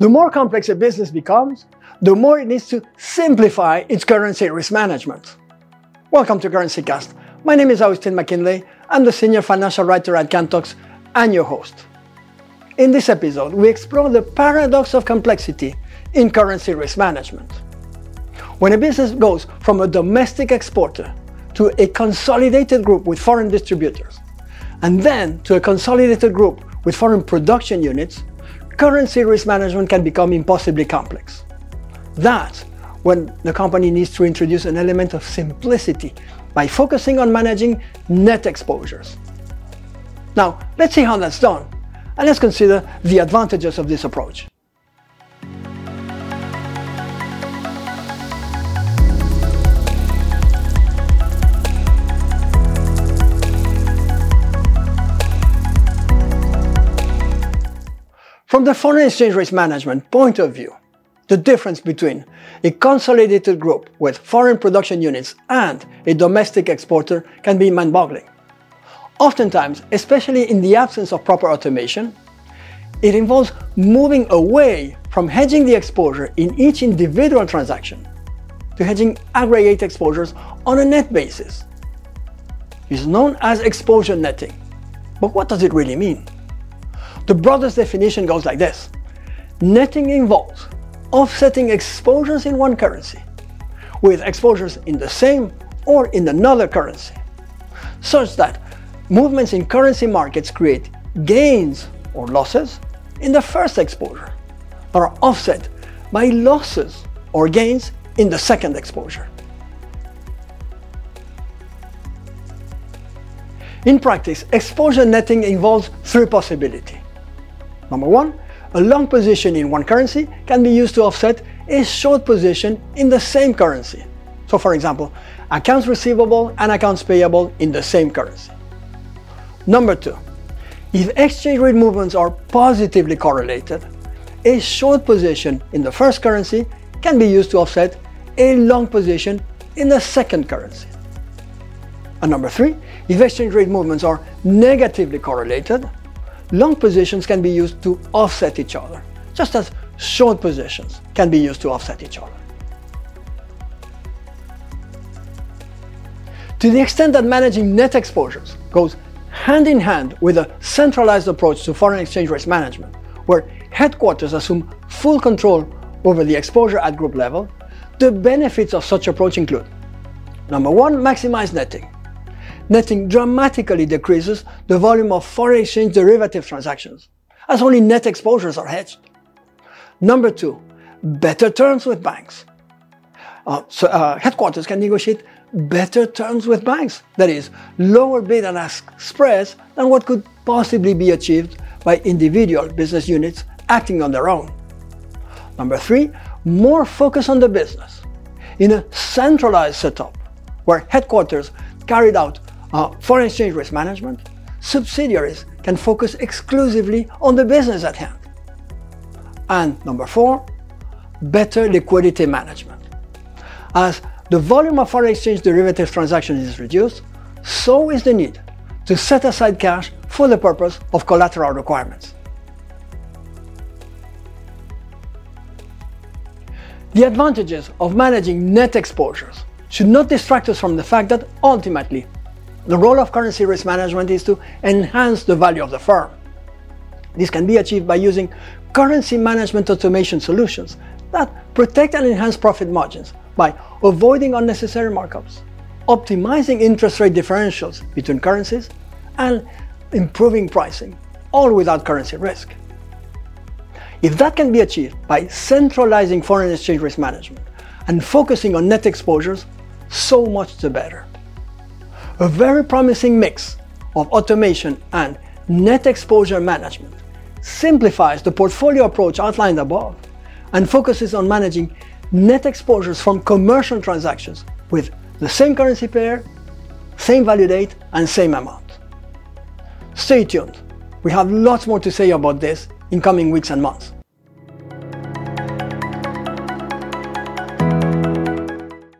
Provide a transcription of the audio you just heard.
The more complex a business becomes, the more it needs to simplify its currency risk management. Welcome to CurrencyCast. My name is Austin McKinley. I'm the senior financial writer at Kantox and your host. In this episode, we explore the paradox of complexity in currency risk management. When a business goes from a domestic exporter to a consolidated group with foreign distributors, and then to a consolidated group with foreign production units, currency risk management can become impossibly complex. That's when the company needs to introduce an element of simplicity by focusing on managing net exposures. Now, let's see how that's done, and let's consider the advantages of this approach. From the foreign exchange risk management point of view, the difference between a consolidated group with foreign production units and a domestic exporter can be mind-boggling. Oftentimes, especially in the absence of proper automation, it involves moving away from hedging the exposure in each individual transaction to hedging aggregate exposures on a net basis. It's known as exposure netting. But what does it really mean? The broadest definition goes like this. Netting involves offsetting exposures in one currency with exposures in the same or in another currency, such that movements in currency markets create gains or losses in the first exposure, but are offset by losses or gains in the second exposure. In practice, exposure netting involves three possibilities. Number one, a long position in one currency can be used to offset a short position in the same currency. So for example, accounts receivable and accounts payable in the same currency. Number two, if exchange rate movements are positively correlated, a short position in the first currency can be used to offset a long position in the second currency. And number three, if exchange rate movements are negatively correlated, long positions can be used to offset each other, just as short positions can be used to offset each other. To the extent that managing net exposures goes hand in hand with a centralized approach to foreign exchange risk management, where headquarters assume full control over the exposure at group level, the benefits of such approach include Number one, maximize netting netting dramatically decreases the volume of foreign exchange derivative transactions, as only net exposures are hedged. Number two, better terms with banks. Uh, so, uh, headquarters can negotiate better terms with banks, that is, lower bid and ask spreads than what could possibly be achieved by individual business units acting on their own. Number three, more focus on the business. In a centralized setup, where headquarters carried out uh, foreign exchange risk management, subsidiaries can focus exclusively on the business at hand. And number four, better liquidity management. As the volume of foreign exchange derivative transactions is reduced, so is the need to set aside cash for the purpose of collateral requirements. The advantages of managing net exposures should not distract us from the fact that ultimately the role of currency risk management is to enhance the value of the firm. This can be achieved by using currency management automation solutions that protect and enhance profit margins by avoiding unnecessary markups, optimizing interest rate differentials between currencies, and improving pricing, all without currency risk. If that can be achieved by centralizing foreign exchange risk management and focusing on net exposures, so much the better. A very promising mix of automation and net exposure management simplifies the portfolio approach outlined above and focuses on managing net exposures from commercial transactions with the same currency pair, same value date, and same amount. Stay tuned. We have lots more to say about this in coming weeks and months.